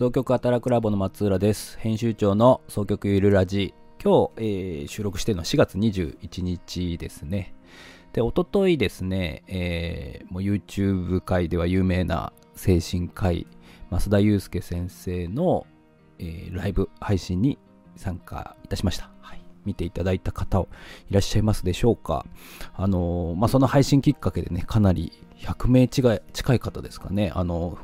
総局働くラクラボの松浦です。編集長の総局ゆるラジ。今日、えー、収録しているのは4月21日ですね。で、おとといですね、えー、YouTube 界では有名な精神科医、増田祐介先生の、えー、ライブ配信に参加いたしました。はい、見ていただいた方いらっしゃいますでしょうか。あのー、まあ、その配信きっかけでね、かなり100名近い近い方ですかね、あの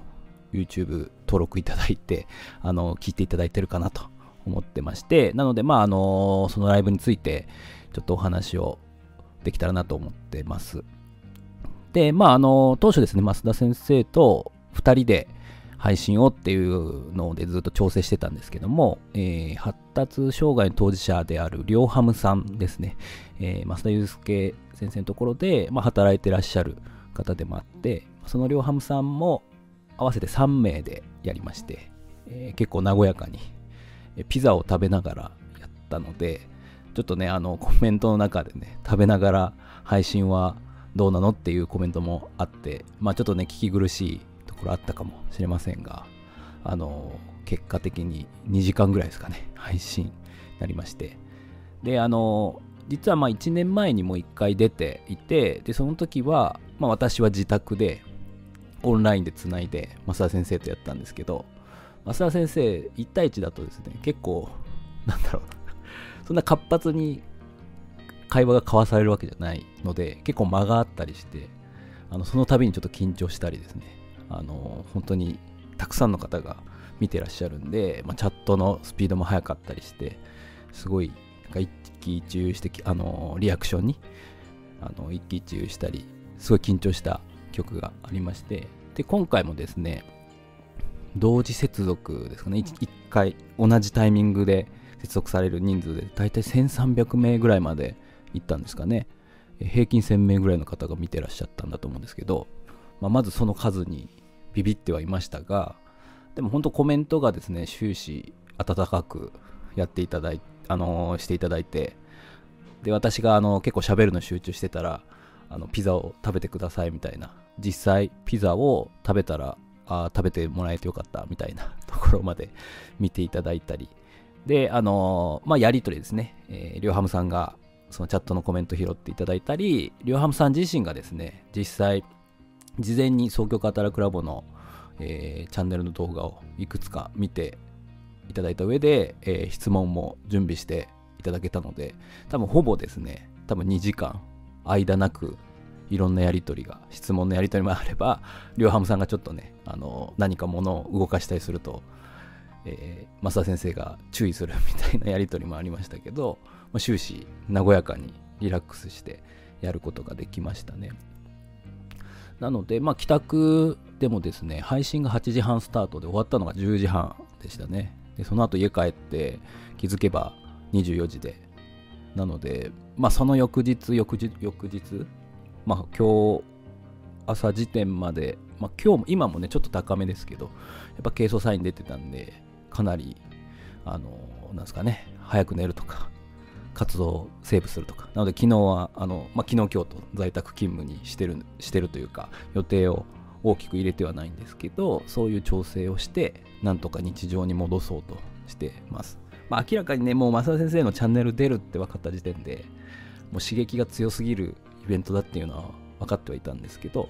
YouTube 登録いただいて、あの聞いていただいてるかなと思ってまして、なので、まあ、あのそのライブについて、ちょっとお話をできたらなと思ってます。で、まあ、あの、当初ですね、増田先生と2人で配信をっていうのでずっと調整してたんですけども、えー、発達障害の当事者であるりょうはむさんですね、えー、増田祐介先生のところで、まあ、働いてらっしゃる方でもあって、そのりょうはむさんも合わせて3名でやりまして、えー、結構和やかにピザを食べながらやったので、ちょっとね、あの、コメントの中でね、食べながら配信はどうなのっていうコメントもあって、まあちょっとね、聞き苦しいところあったかもしれませんが、あの、結果的に2時間ぐらいですかね、配信になりまして。で、あの、実はまあ1年前にも1回出ていて、で、その時は、まあ私は自宅で、オンラインでつないで、増田先生とやったんですけど、増田先生、1対1だとですね、結構、なんだろうな、そんな活発に会話が交わされるわけじゃないので、結構間があったりして、あのその度にちょっと緊張したりですね、あの本当にたくさんの方が見てらっしゃるんで、まあ、チャットのスピードも速かったりして、すごいなんか一喜一憂してあのリアクションにあの一喜一憂したり、すごい緊張した曲がありまして、で、今回もですね、同時接続ですかね、1回同じタイミングで接続される人数で大体1300名ぐらいまで行ったんですかね。平均1000名ぐらいの方が見てらっしゃったんだと思うんですけど、まあ、まずその数にビビってはいましたがでも本当コメントがですね終始温かくやっていただいてあのー、していただいてで私があの結構喋るの集中してたらあのピザを食べてくださいみたいな。実際ピザを食べたらあ食べてもらえてよかったみたいな ところまで見ていただいたり。で、あの、まあ、やりとりですね、えー、りょうはむさんが、そのチャットのコメント拾っていただいたり、りょうはむさん自身がですね、実際、事前に総局働くラボの、えー、チャンネルの動画をいくつか見ていただいた上で、えー、質問も準備していただけたので、多分ほぼですね、多分2時間、間なく、いろんなやりとりが、質問のやりとりもあれば、りょうはむさんがちょっとね、あの、何か物を動かしたりすると、えー、増田先生が注意するみたいなやり取りもありましたけど、まあ、終始和やかにリラックスしてやることができましたね。なので、まあ、帰宅でもですね、配信が8時半スタートで終わったのが10時半でしたね。でその後家帰って気づけば24時で。なので、まあ、その翌日、翌日、翌日、まあ、今日朝時点まで、まあ、今日も、今もね、ちょっと高めですけど、やっぱ軽装サイン出てたんで、かなり、あの、なんですかね、早く寝るとか、活動をセーブするとか。なので昨日は、あの、まあ、昨日今日と在宅勤務にしてる、してるというか、予定を大きく入れてはないんですけど、そういう調整をして、なんとか日常に戻そうとしてます。まあ、明らかにね、もう増田先生のチャンネル出るって分かった時点で、もう刺激が強すぎるイベントだっていうのは分かってはいたんですけど、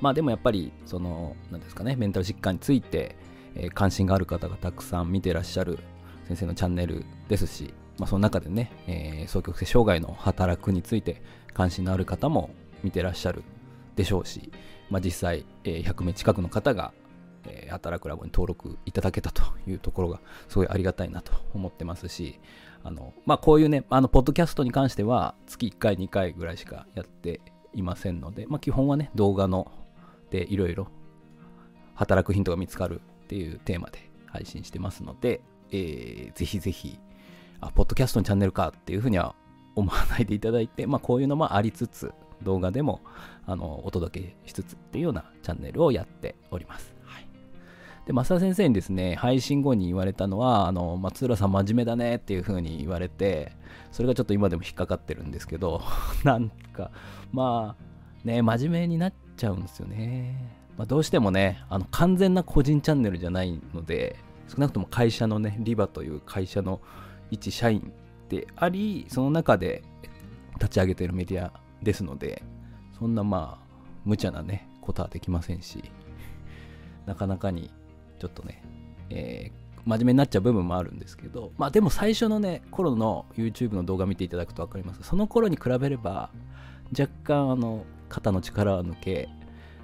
まあでもやっぱり、その、なんですかね、メンタル疾患について、えー、関心がある方がたくさん見てらっしゃる先生のチャンネルですし、まあ、その中でね、えー、双極性障害の働くについて関心のある方も見てらっしゃるでしょうし、まあ、実際、えー、100名近くの方が、えー、働くラボに登録いただけたというところがすごいありがたいなと思ってますし、あのまあ、こういうね、あのポッドキャストに関しては月1回、2回ぐらいしかやっていませんので、まあ、基本はね、動画のでいろいろ働くヒントが見つかるっていうテーマで配信してますので、えー、ぜひぜひ、あ、ポッドキャストのチャンネルかっていうふうには思わないでいただいて、まあこういうのもありつつ、動画でもあのお届けしつつっていうようなチャンネルをやっております。で、増田先生にですね、配信後に言われたのは、あの、松浦さん真面目だねっていう風に言われて、それがちょっと今でも引っかかってるんですけど、なんか、まあ、ね、真面目になっちゃうんですよね。まあ、どうしてもね、あの完全な個人チャンネルじゃないので、少なくとも会社のね、リバという会社の一社員であり、その中で立ち上げてるメディアですので、そんなまあ、無茶なね、ことはできませんし、なかなかにちょっとね、えー、真面目になっちゃう部分もあるんですけど、まあでも最初のね、頃の YouTube の動画見ていただくと分かります。その頃に比べれば、若干あの、肩の力を抜け、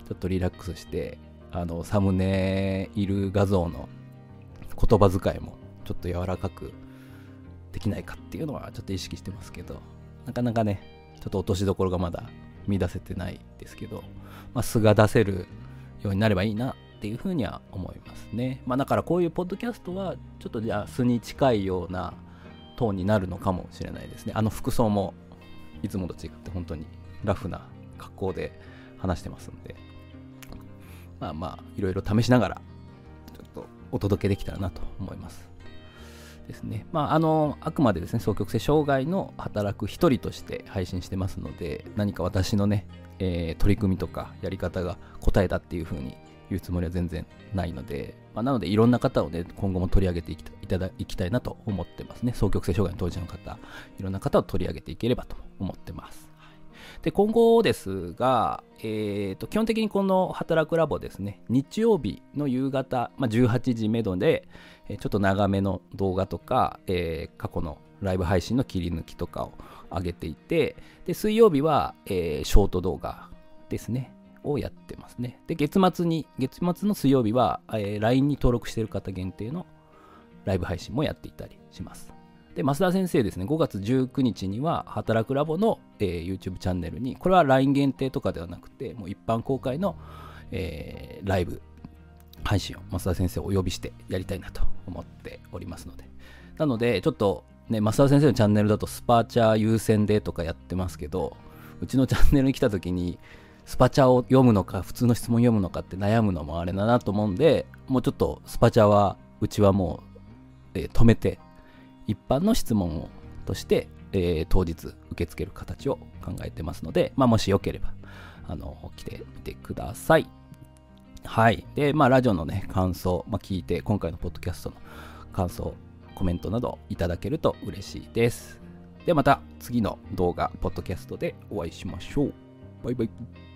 ちょっとリラックスして、あの、サムネイル画像の言葉遣いもちょっと柔らかくできないかっていうのはちょっと意識してますけど、なかなかね、ちょっと落としどころがまだ見出せてないですけど、まあ、素が出せるようになればいいなっていうふうには思いますね。まあ、だからこういうポッドキャストはちょっとじゃあ素に近いようなトーンになるのかもしれないですね。あの服装もいつもと違って本当にラフな格好で話してますんで、まあまあいろいろ試しながらちょっとお届けできたらなと思います。ですね。まあ、あの、あくまでですね、双極性障害の働く一人として配信してますので、何か私のね、えー、取り組みとかやり方が答えだっていう風に言うつもりは全然ないので、まあ、なのでいろんな方をね、今後も取り上げていきいただきたいなと思ってますね。双極性障害の当事者の方、いろんな方を取り上げていければと思ってます。で、今後ですが、えーと、基本的にこの働くラボですね、日曜日の夕方、まあ、18時めどで、ちょっと長めの動画とか、えー、過去のライブ配信の切り抜きとかを上げていて、で水曜日は、えー、ショート動画ですね、をやってますね。で、月末に、月末の水曜日は、えー、LINE に登録している方限定のライブ配信もやっていたりします。で、益田先生ですね、5月19日には、働くラボの、えー、YouTube チャンネルに、これは LINE 限定とかではなくて、もう一般公開の、えー、ライブ配信を益田先生をお呼びしてやりたいなと思っておりますので。なので、ちょっとね、益田先生のチャンネルだとスパチャ優先でとかやってますけど、うちのチャンネルに来た時に、スパチャを読むのか、普通の質問読むのかって悩むのもあれだなと思うんで、もうちょっとスパチャは、うちはもう、えー、止めて、一般の質問をとして、えー、当日受け付ける形を考えてますので、まあ、もしよければ、あの、来てみてください。はい。で、まあ、ラジオのね、感想、まあ、聞いて、今回のポッドキャストの感想、コメントなどいただけると嬉しいです。ではまた次の動画、ポッドキャストでお会いしましょう。バイバイ。